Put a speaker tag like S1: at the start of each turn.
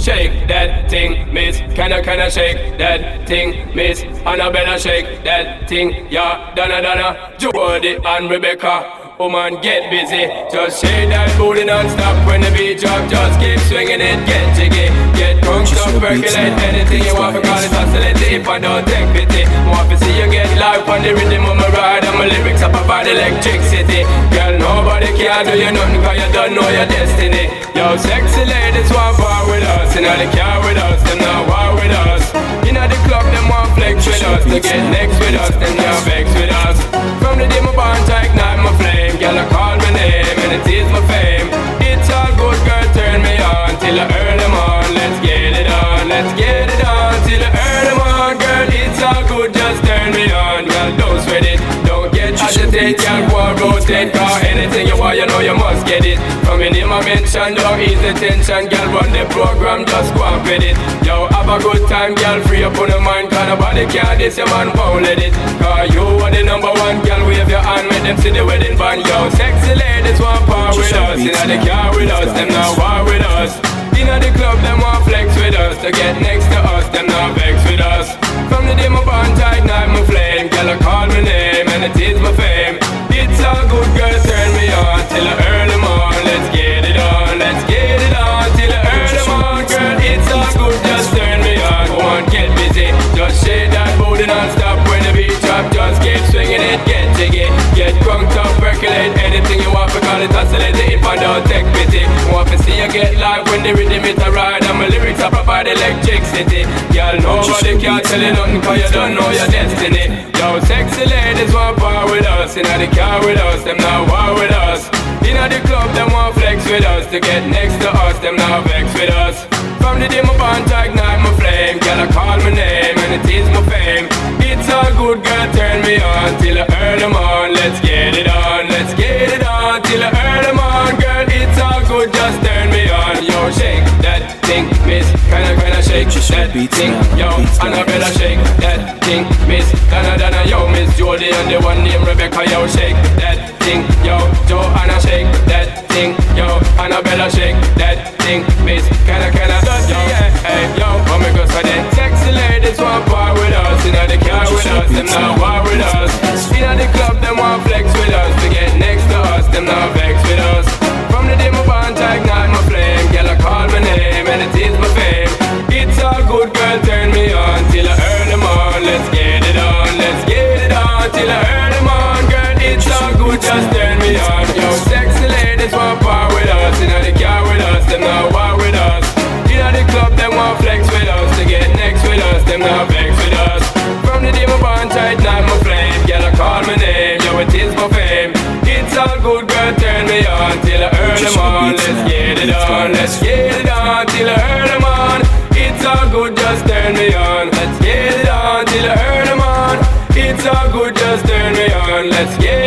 S1: shake that thing, miss. Can I, can I shake that thing, miss? Annabella, shake that thing, yeah. Donna, Donna, Jody and Rebecca. Woman, get busy. Just shake that booty non-stop when the beat drop. Just keep swinging it, get jiggy. Get drunk, up, percolate anything you want. Call it oscillate if I don't take pity. Want to see you get live on the rhythm of my ride. And my lyrics up about electricity. Girl, nobody can do you nothing cause you don't know your destiny. Yo, sexy ladies want war with us. Know they care with us, them not war with us. You know the club, them want flex with us. To get next with us, them not vex with us. From the day my bond to ignite my flame girl, I call my name, and it is my fame. It's all good, girl, turn me on till I earn them on. Let's get it on, let's get get agitated, girl. Go and rotate, cause anything you want, you know you must get it. From your name I mention, don't ease the tension, girl. Run the program, just go and fit it. Yo, have a good time, girl. Free up on your mind, cause nobody can this, your man won't let it. Cause you are the number one, girl. Wave your hand, make them see the wedding band yo. Sexy ladies want part with us. Inna the car with us, them not war with us. Inna the club, them want flex with us. To get next to us, them not girl, turn me on till I earn them on. Let's get it on, let's get it on till I earn them on, girl. It's all good, just turn me on. Go on, get busy, just shake that booty non-stop when the beat drop. Just keep swinging it, get jiggy, get drunk up percolate anything you want, call it oscillate if I don't take pity. Want to see you get live when the rhythm it a ride, and my lyrics are provide electricity. Girl, nobody can tell you nothing, cause you don't know your destiny. Yo, sexy ladies want us, in the car with us, them not war with us. In the club, them want flex with us, to get next to us, them not vex with us. From the day my bond ignite my flame, girl, I call my name, and it is my fame. It's all good, girl, turn me on till I earn them on. Let's get it on, let's get it on till I earn them on, girl. It's all good, just turn me on. Yo, shake that thing, miss. Kinda, kinda shake that thing, yo. Annabella, shake that thing, miss. Donna, Donna, yo, miss Jody, and the one named Rebecca, yo, shake that thing, yo. Joanna, shake that thing, yo. Annabella, shake that thing, miss. Kinda, kinda, yo, hey, yo. Oh my God, so then sexy ladies want part with us, you know the car with us, them not war with us. Till I earn them on, girl. It's all good, just turn me on. Yo, sexy ladies want part with us, in the car with us, them not war with us. In the club, them want flex with us. To get next with us, them not vex with us. From the day my bond tight, not my flame. Girl, I call my name, yo, it is my fame. It's all good, girl, turn me on till I earn them Let's get